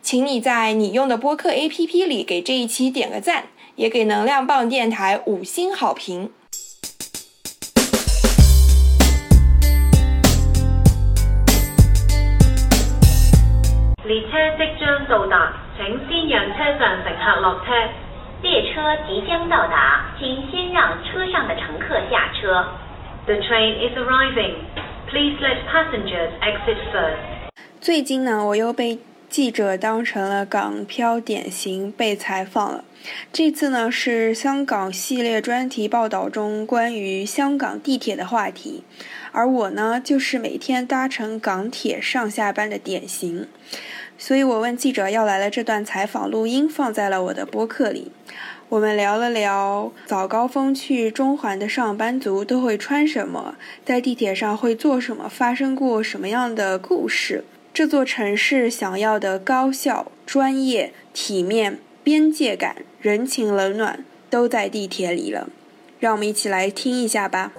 请你在你用的播客 APP 里给这一期点个赞，也给能量棒电台五星好评。列车即将到达，请先让车上乘客落车。列车即将到达，请先让车上的乘客下车。The train is arriving. Please let passengers exit first. 最近呢，我又被记者当成了港漂典型被采访了。这次呢是香港系列专题报道中关于香港地铁的话题，而我呢就是每天搭乘港铁上下班的典型。所以我问记者要来了这段采访录音，放在了我的播客里。我们聊了聊早高峰去中环的上班族都会穿什么，在地铁上会做什么，发生过什么样的故事。这座城市想要的高效、专业、体面、边界感、人情冷暖，都在地铁里了。让我们一起来听一下吧。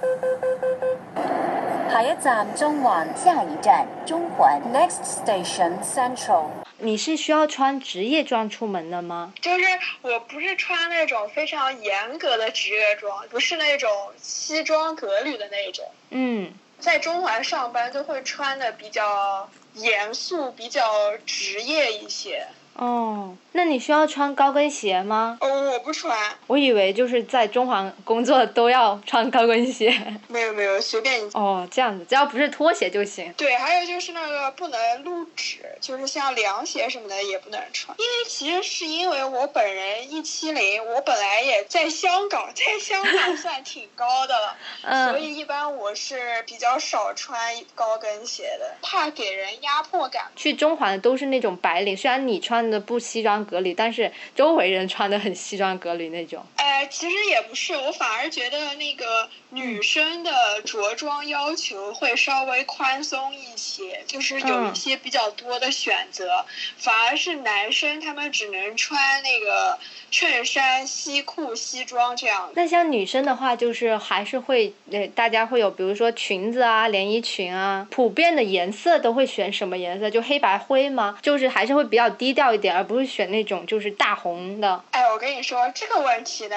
下一站中环，下一站中环。Next station Central。你是需要穿职业装出门的吗？就是我不是穿那种非常严格的职业装，不是那种西装革履的那种。嗯，在中环上班就会穿的比较严肃，比较职业一些。哦，那你需要穿高跟鞋吗？哦，我不穿，我以为就是在中环工作都要穿高跟鞋。没有没有，随便你。哦，这样子，只要不是拖鞋就行。对，还有就是那个不能露趾，就是像凉鞋什么的也不能穿。因为其实是因为我本人一七零，我本来也在香港，在香港算挺高的了，嗯所以一般我是比较少穿高跟鞋的，怕给人压迫感。去中环的都是那种白领，虽然你穿的不西装革履，但是周围人穿的很西装革履那种。哎，其实也不是，我反而觉得那个女生的着装要求会稍微宽松一些，就是有嗯一些比较多的选择。反而是男生他们只能穿那个衬衫、西裤、西装这样。那像女生的话，就是还是会呃，大家会有比如说裙子啊、连衣裙啊，普遍的颜色都会选什么颜色？就黑白灰吗？就是还是会比较低调一点，而不是选那种就是大红的。哎，我跟你说这个问题呢，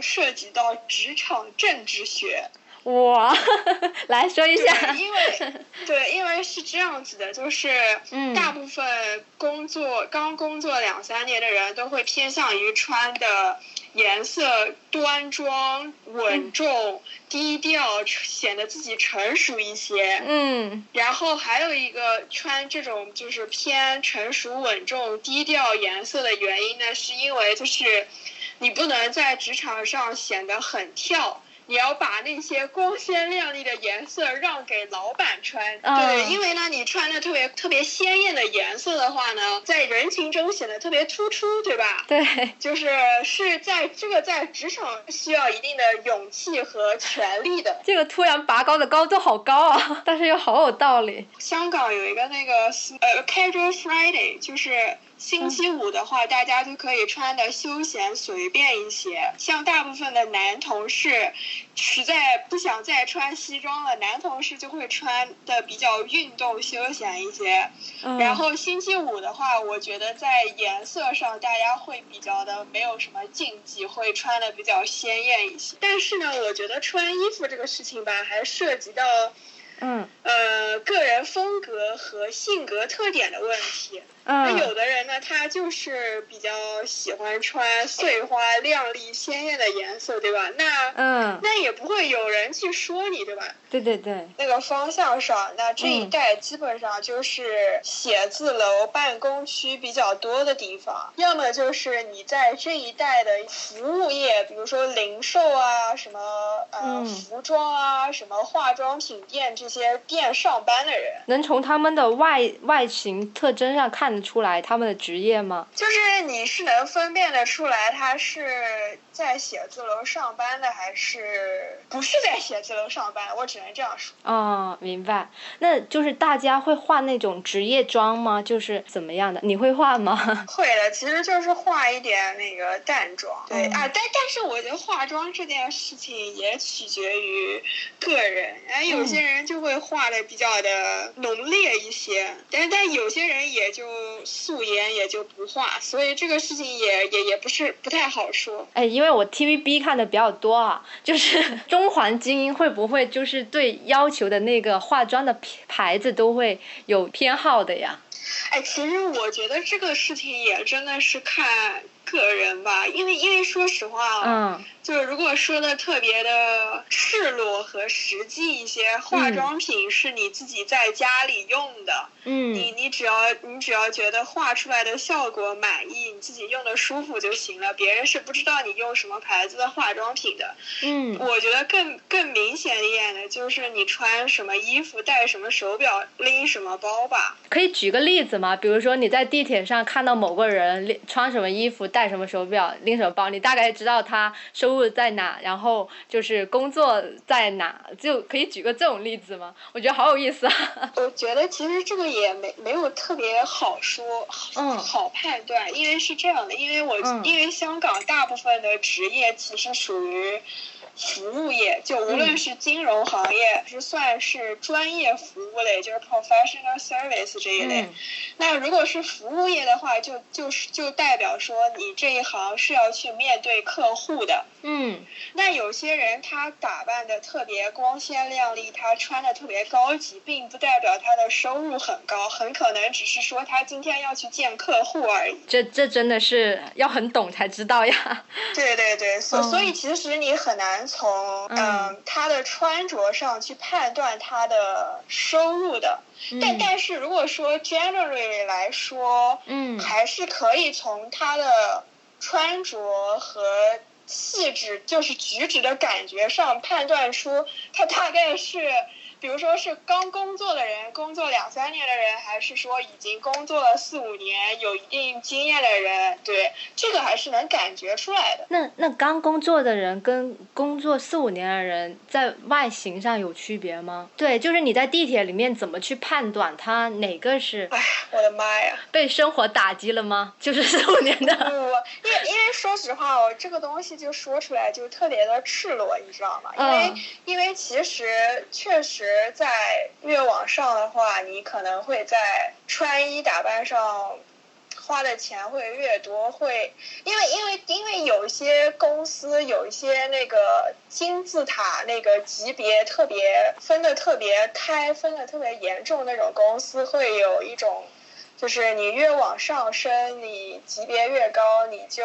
涉及到职场政治学。哇，来说一下。因为 对，因为是这样子的，就是嗯大部分工作刚工作两三年的人都会偏向于穿的颜色端庄、稳重、低调，显得自己成熟一些。嗯然后还有一个穿这种就是偏成熟、稳重、低调颜色的原因呢，是因为就是你不能在职场上显得很跳。你要把那些光鲜亮丽的颜色让给老板穿，嗯对，因为呢，你穿的特别特别鲜艳的颜色的话呢，在人群中显得特别突出，对吧？对，就是是在这个在职场需要一定的勇气和权力的。这个突然拔高的高度好高啊，但是又好有道理。香港有一个那个呃 casual Friday，就是星期五的话，大家就可以穿的休闲随便一些。像大部分的男同事，实在不想再穿西装了，男同事就会穿的比较运动休闲一些。嗯、然后星期五的话，我觉得在颜色上大家会比较的没有什么禁忌，会穿的比较鲜艳一些。但是呢，我觉得穿衣服这个事情吧，还涉及到。嗯呃，个人风格和性格特点的问题。那嗯有的人呢，他就是比较喜欢穿碎花、亮丽、鲜艳的颜色，对吧？那嗯，那也不会有人去说你，对吧？对对对，那个方向上，那这一嗯。带基本上就是写字楼、办公区比较多的地方，要么就是你在这一带的服务业，比如说零售啊，什么呃、嗯。服装啊，什么化妆品店这些店上班的人。能从他们的外外形特征上看得出来他们的职业吗？就是你是能分辨得出来，他是在写字楼上班的，还是不是在写字楼上班？我只能这样说。哦，明白。那就是大家会化那种职业妆吗？就是怎么样的？你会画吗？会的，其实就是化一点那个淡妆。对、嗯啊，但但是我觉得化妆这件事情也取决于个人，哎，有些人就会化的比较的浓烈一些，但但有些人也就素颜也就不化，所以这个事情也也也不是不太好说。哎，因为我 TVB 看的比较多啊，就是 中环精英会不会就是对要求的那个化妆的牌子都会有偏好的呀？哎，其实我觉得这个事情也真的是看个人吧，因为因为说实话啊，嗯就是如果说的特别的赤裸和实际一些，化妆品是你自己在家里用的，嗯你你只要你只要觉得画出来的效果满意，你自己用的舒服就行了，别人是不知道你用什么牌子的化妆品的。嗯我觉得更更明显一点的就是你穿什么衣服、戴什么手表、拎什么包吧。可以举个例子吗？比如说你在地铁上看到某个人穿什么衣服、戴什么手表、拎什么包，你大概知道他收入在哪，然后就是工作在哪，就可以举个这种例子吗？我觉得好有意思啊。我觉得其实这个也没没有特别好说，嗯好判断，因为是这样的，因为我、嗯因为香港大部分的职业其实属于服务业，就无论嗯是金融行业，是算是专业服务类，就是 professional service 这一类。嗯那如果是服务业的话，就就是就代表说你这一行是要去面对客户的。嗯那有些人他打扮的特别光鲜亮丽，他穿的特别高级，并不代表他的收入很高，很可能只是说他今天要去见客户而已。这这真的是要很懂才知道呀。对对对，所、嗯所以其实你很难从嗯嗯他的穿着上去判断他的收入的。但嗯但是如果说 generally 来说，嗯还是可以从他的穿着和气质，就是举止的感觉上判断出他大概是，比如说是刚工作的人，工作两三年的人，还是说已经工作了四五年，有一定经验的人，对，这个还是能感觉出来的。那那刚工作的人跟工作四五年的人在外形上有区别吗？对，就是你在地铁里面怎么去判断他哪个是哎，我的妈呀！被生活打击了吗？就是四五年的。不不，因为因为说实话，我这个东西就说出来就特别的赤裸，你知道吗？因为、嗯因为其实确实在越往上的话，你可能会在穿衣打扮上。花的钱会越多，会因为因为因为有一些公司有一些那个金字塔那个级别特别分的特别开，分的特别严重那种公司，会有一种就是你越往上升，你级别越高，你就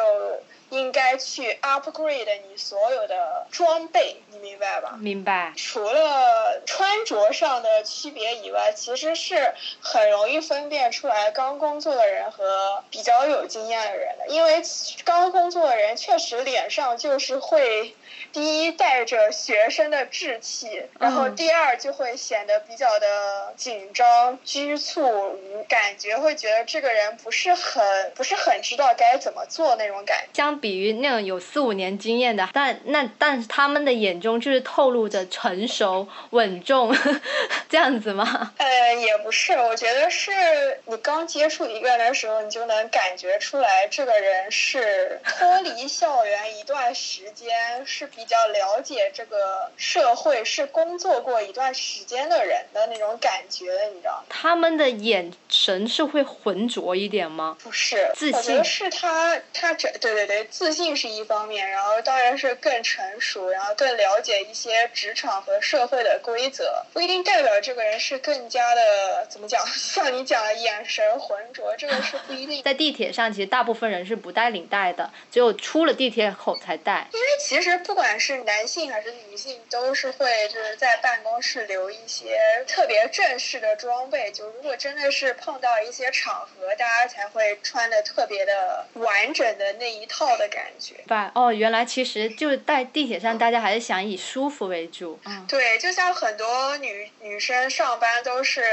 应该去 upgrade 你所有的装备，你明白吧？明白。除了穿着上的区别以外，其实是很容易分辨出来刚工作的人和比较有经验的人的，因为刚工作的人确实脸上就是会。第一，带着学生的稚气，然后嗯第二就会显得比较的紧张、拘促，感觉会觉得这个人不是很不是很知道该怎么做那种感觉。相比于那种有四五年经验的，但那但是他们的眼中就是透露着成熟稳重，这样子吗？呃，也不是，我觉得是你刚接触一个人的时候，你就能感觉出来，这个人是脱离校园一段时间，是比较了解这个社会，是工作过一段时间的人的那种感觉的，你知道吗？他们的眼神是会浑浊一点吗？不是，自我觉得信是他，他这对对对，自信是一方面，然后当然是更成熟，然后更了解一些职场和社会的规则，不一定代表这个人是更加的怎么讲，像你讲的眼神浑浊，这个是不一定。在地铁上，其实大部分人是不带领带的，只有出了地铁口才带。因为其实不管是男性还是女性，都是会就是在办公室留一些特别正式的装备。就如果真的是碰到一些场合，大家才会穿的特别的完整的那一套的感觉。吧，哦，原来其实就是在地铁上，大家还是想以舒服为主。嗯，对，就像很多女女生上班都是，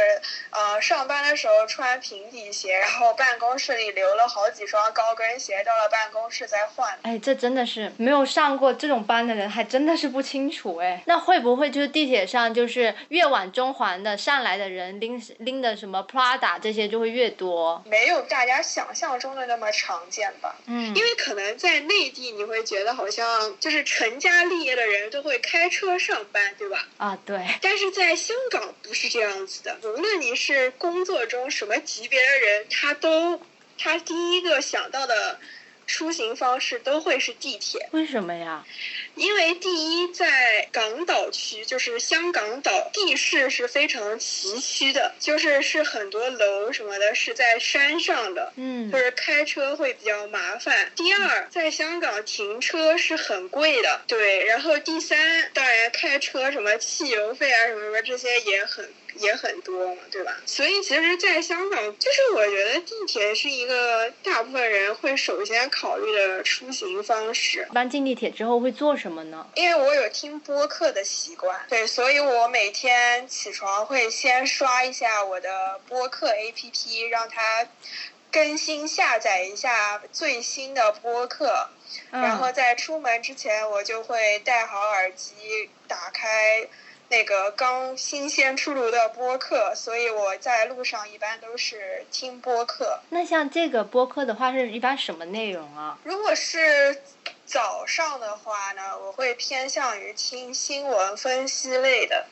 呃，上班的时候穿平底鞋，然后办公室里留了好几双高跟鞋，到了办公室再换。哎，这真的是没有上过这种班的人，还真的是不清楚哎。那会不会就是地铁上，就是越往中环的上来的人拎拎的什么 Prada 这些就会越多？没有大家想象中的那么常见吧？嗯，因为可能在内地，你会觉得好像就是成家立业的人都会开车上班，对吧？啊，对，但是在香港不是这样子的，无论你是工作中什么级别的人，他都他第一个想到的出行方式都会是地铁。为什么呀？因为第一，在港岛区，就是香港岛地势是非常崎岖的，就是是很多楼什么的是在山上的，嗯就是开车会比较麻烦。第二，在香港停车是很贵的，对。然后第三，当然开车什么汽油费啊什么什么这些也很也很多嘛，对吧？所以其实，在香港，就是我觉得地铁是一个大部分人会首先考虑的出行方式。一般进地铁之后会做什么呢？因为我有听播客的习惯，对，所以我每天起床会先刷一下我的播客 APP，让它更新下载一下最新的播客，然后在出门之前，我就会戴好耳机，打开那个刚新鲜出炉的播客，所以我在路上一般都是听播客。那像这个播客的话，是一般什么内容啊？如果是早上的话呢，我会偏向于听新闻分析类的；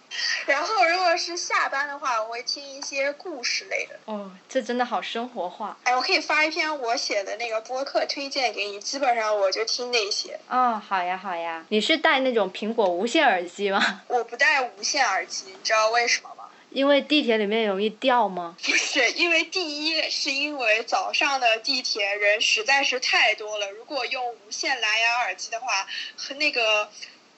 然后如果是下班的话，我会听一些故事类的。哦，这真的好生活化。哎，我可以发一篇我写的那个播客推荐给你，基本上我就听那些。哦，好呀好呀。你是戴那种苹果无线耳机吗？我不戴无线耳机，你知道为什么吗？因为地铁里面容易掉吗？不是，因为第一是因为早上的地铁人实在是太多了，如果用无线蓝牙耳机的话，和那个。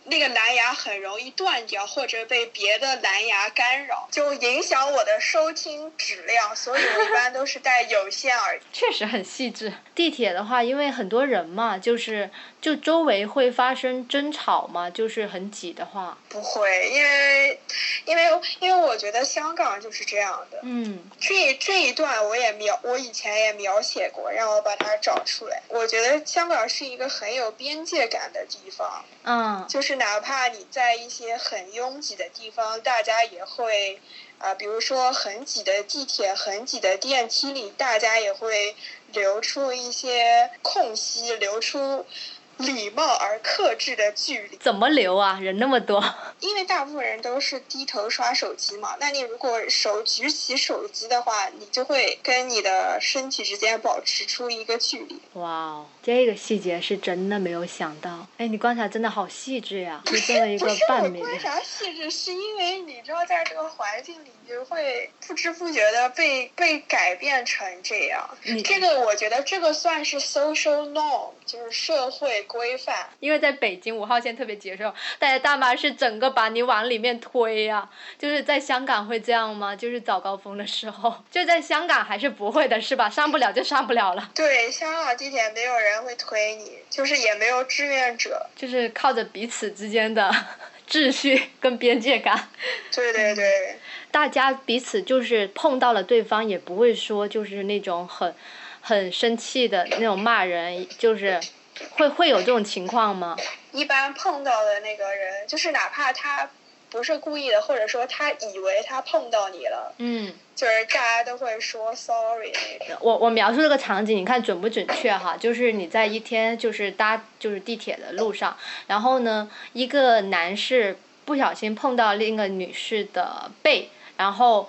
那个蓝牙很容易断掉，或者被别的蓝牙干扰，就影响我的收听质量，所以我一般都是戴有线耳机。确实很细致。地铁的话，因为很多人嘛，就是就周围会发生争吵吗，就是很挤的话。不会，因为因为因为我觉得香港就是这样的。嗯，这这一段我也描，我以前也描写过，让我把它找出来。我觉得香港是一个很有边界感的地方。嗯，就是哪怕你在一些很拥挤的地方，大家也会，啊、比如说很挤的地铁、很挤的电梯里，大家也会留出一些空隙，留出礼貌而克制的距离。怎么留啊？人那么多。因为大部分人都是低头刷手机嘛，那你如果手举起手机的话，你就会跟你的身体之间保持出一个距离。哇哦，这个细节是真的没有想到。哎，你观察真的好细致呀，就这么一不是我个半米。观察细致，是因为你知道，在这个环境里，你就会不知不觉的被被改变成这样。你这个我觉得这个算是 social norm，就是社会规范。因为在北京五号线特别挤的时候，大家大妈是整个把你往里面推呀、就是在香港会这样吗？就是早高峰的时候，就在香港还是不会的，是吧？上不了就上不了了，对，香港地铁没有人会推你，就是也没有志愿者。就是靠着彼此之间的 秩序跟边界感。对对对。大家彼此就是碰到了对方，也不会说就是那种很很生气的那种骂人，就是会会有这种情况吗？一般碰到的那个人，就是哪怕他不是故意的，或者说他以为他碰到你了，嗯，就是大家都会说 sorry 那种。我我描述这个场景，你看准不准确哈？就是你在一天就是搭就是地铁的路上，然后呢，一个男士不小心碰到另一个女士的背，然后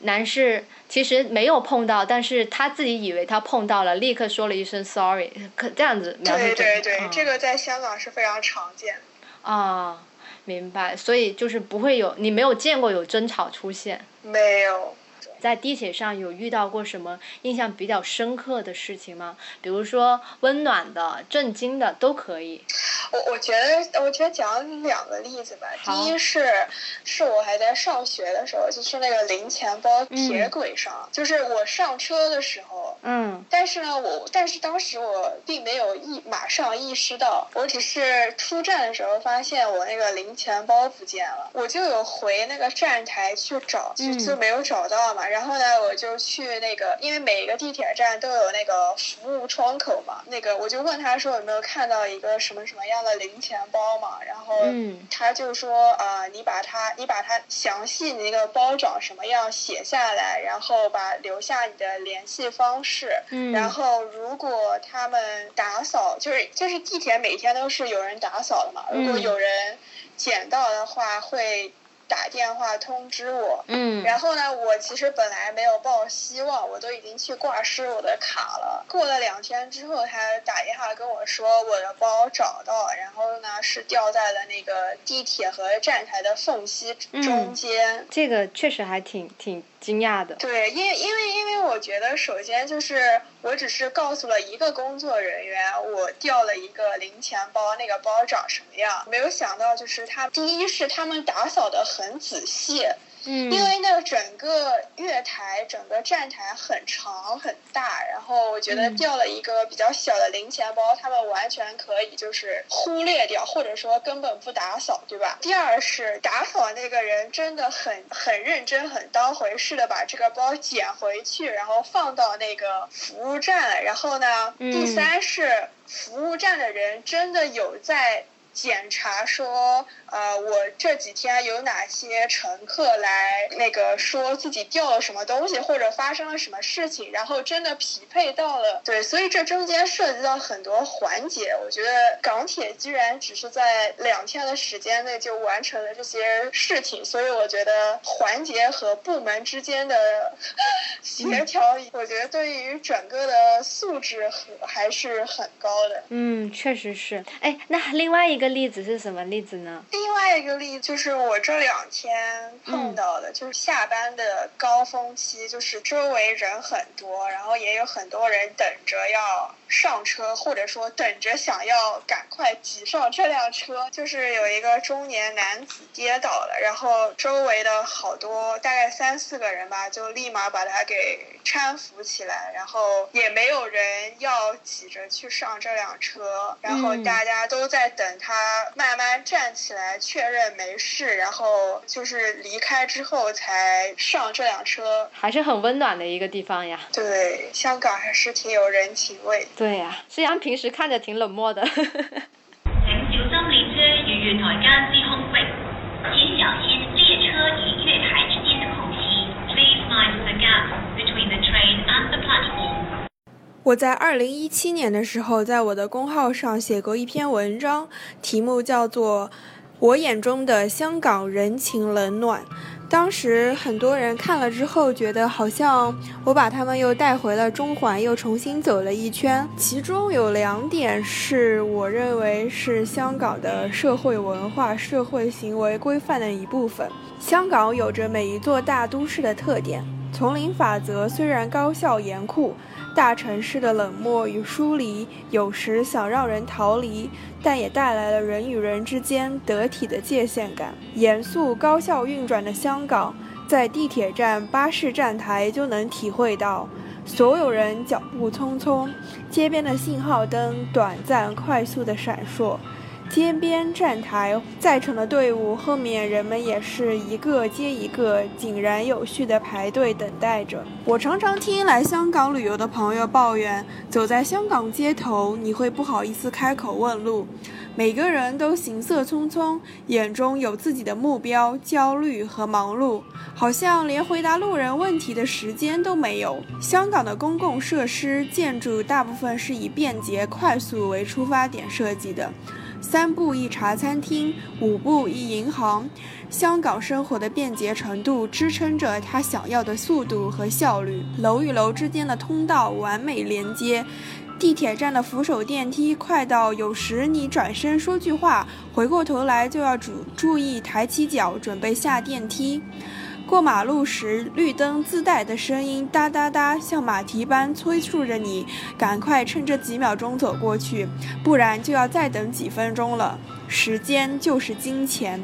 男士其实没有碰到，但是他自己以为他碰到了，立刻说了一声 sorry，可这样子描述对对对，嗯这个在香港是非常常见的。啊，明白，所以就是不会有你没有见过有争吵出现。没有。在地铁上有遇到过什么印象比较深刻的事情吗？比如说温暖的、震惊的都可以。我我觉得，我觉得讲两个例子吧。第一是，是我还在上学的时候，就是那个零钱包铁轨上，就是我上车的时候。嗯。但是呢，我但是当时我并没有意马上意识到，我只是出站的时候发现我那个零钱包不见了，我就有回那个站台去找，就就没有找到嘛。然后呢，我就去那个，因为每一个地铁站都有那个服务窗口嘛，那个我就问他说有没有看到一个什么什么样的零钱包嘛，然后他就说呃，你把它你把它详细你那个包长什么样写下来，然后把留下你的联系方式，然后如果他们打扫，就是就是地铁每天都是有人打扫的嘛，如果有人捡到的话会。打电话通知我，嗯，然后呢，我其实本来没有抱希望，我都已经去挂失我的卡了。过了两天之后，他打电话跟我说我的包找到，然后呢是掉在了那个地铁和站台的缝隙中间。这个确实还挺挺。惊讶的，对，因为因为因为我觉得，首先就是我只是告诉了一个工作人员，我掉了一个零钱包，那个包长什么样，没有想到就是他，第一是他们打扫的很仔细。嗯，因为那个整个月台、整个站台很长很大，然后我觉得掉了一个比较小的零钱包，他们完全可以就是忽略掉，或者说根本不打扫，对吧？第二是打扫那个人真的很很认真、很当回事的把这个包捡回去，然后放到那个服务站。然后呢，第三是服务站的人真的有在。检查说，呃，我这几天有哪些乘客来那个说自己掉了什么东西，或者发生了什么事情，然后真的匹配到了，对，所以这中间涉及到很多环节。我觉得港铁居然只是在两天的时间内就完成了这些事情，所以我觉得环节和部门之间的协调，我觉得对于整个的素质和还是很高的。嗯，确实是。哎，那另外一个。例子是什么例子呢？另外一个例子就是我这两天碰到的，就是下班的高峰期，就是周围人很多，然后也有很多人等着要上车，或者说等着想要赶快挤上这辆车。就是有一个中年男子跌倒了，然后周围的好多大概三四个人吧，就立马把他给搀扶起来，然后也没有人要挤着去上这辆车，然后大家都在等他。慢慢站起来，确认没事，然后就是离开之后才上这辆车，还是很温暖的一个地方呀。对，香港还是挺有人情味。对呀，虽然平时看着挺冷漠的。请小心列车与月台间之空隙，请小心列车与月台之间的空隙。Please mind the gap between the train and the platform. 我在二零一七年的时候，在我的公号上写过一篇文章，题目叫做《我眼中的香港人情冷暖》。当时很多人看了之后，觉得好像我把他们又带回了中环，又重新走了一圈。其中有两点是我认为是香港的社会文化、社会行为规范的一部分。香港有着每一座大都市的特点，丛林法则虽然高效严酷。大城市的冷漠与疏离，有时想让人逃离，但也带来了人与人之间得体的界限感。严肃高效运转的香港，在地铁站、巴士站台就能体会到。所有人脚步匆匆，街边的信号灯短暂、快速的闪烁。街边站台在场的队伍后面，人们也是一个接一个，井然有序地排队等待着。我常常听来香港旅游的朋友抱怨，走在香港街头，你会不好意思开口问路，每个人都行色匆匆，眼中有自己的目标、焦虑和忙碌，好像连回答路人问题的时间都没有。香港的公共设施建筑大部分是以便捷、快速为出发点设计的。三步一茶餐厅，五步一银行。香港生活的便捷程度支撑着他想要的速度和效率。楼与楼之间的通道完美连接，地铁站的扶手电梯快到有时你转身说句话，回过头来就要注注意抬起脚准备下电梯。过马路时，绿灯自带的声音哒哒哒，像马蹄般催促着你赶快趁这几秒钟走过去，不然就要再等几分钟了。时间就是金钱。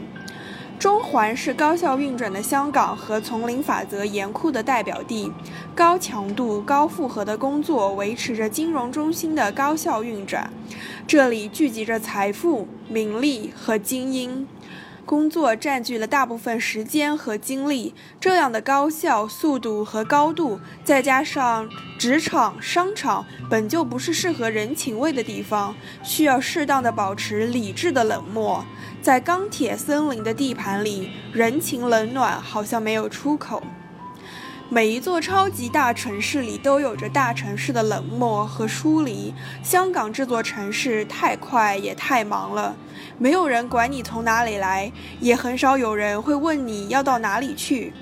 中环是高效运转的香港和丛林法则严酷的代表地，高强度、高负荷的工作维持着金融中心的高效运转。这里聚集着财富、名利和精英。工作占据了大部分时间和精力，这样的高效、速度和高度，再加上职场、商场本就不是适合人情味的地方，需要适当的保持理智的冷漠。在钢铁森林的地盘里，人情冷暖好像没有出口。每一座超级大城市里都有着大城市的冷漠和疏离。香港这座城市太快也太忙了，没有人管你从哪里来，也很少有人会问你要到哪里去。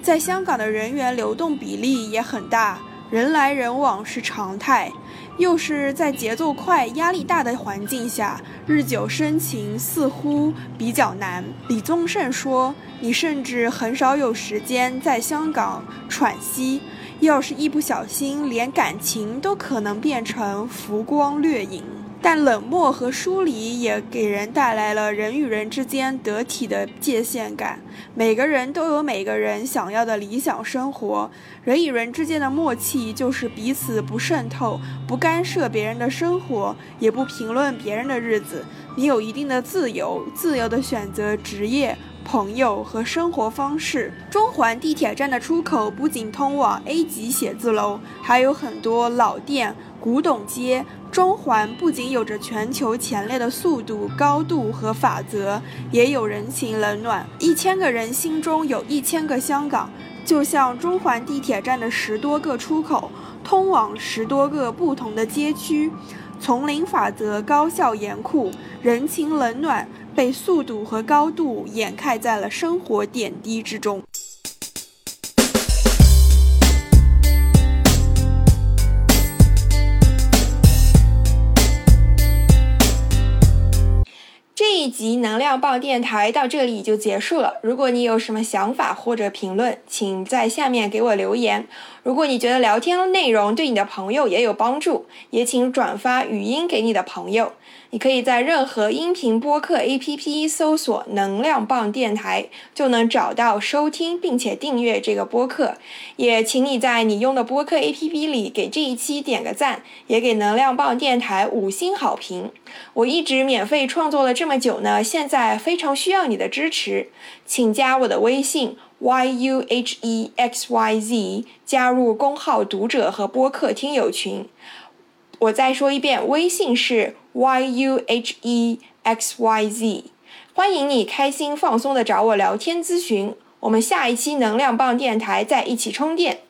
在香港的人员流动比例也很大，人来人往是常态。又是在节奏快、压力大的环境下，日久生情似乎比较难。李宗盛说：“你甚至很少有时间在香港喘息，要是一不小心，连感情都可能变成浮光掠影。”但冷漠和疏离也给人带来了人与人之间得体的界限感。每个人都有每个人想要的理想生活。人与人之间的默契就是彼此不渗透，不干涉别人的生活，也不评论别人的日子。你有一定的自由，自由的选择职业、朋友和生活方式。中环地铁站的出口不仅通往 A 级写字楼，还有很多老店、古董街。中环不仅有着全球前列的速度、高度和法则，也有人情冷暖。一千个人心中有一千个香港，就像中环地铁站的十多个出口，通往十多个不同的街区。丛林法则高效严酷，人情冷暖被速度和高度掩盖在了生活点滴之中。一集能量报电台到这里就结束了。如果你有什么想法或者评论，请在下面给我留言。如果你觉得聊天内容对你的朋友也有帮助，也请转发语音给你的朋友。你可以在任何音频播客 APP 搜索“能量棒电台”，就能找到收听并且订阅这个播客。也请你在你用的播客 APP 里给这一期点个赞，也给能量棒电台五星好评。我一直免费创作了这么久呢，现在非常需要你的支持，请加我的微信 yuhexyz，加入公号读者和播客听友群。我再说一遍，微信是 yuhexyz，欢迎你开心放松的找我聊天咨询。我们下一期能量棒电台再一起充电。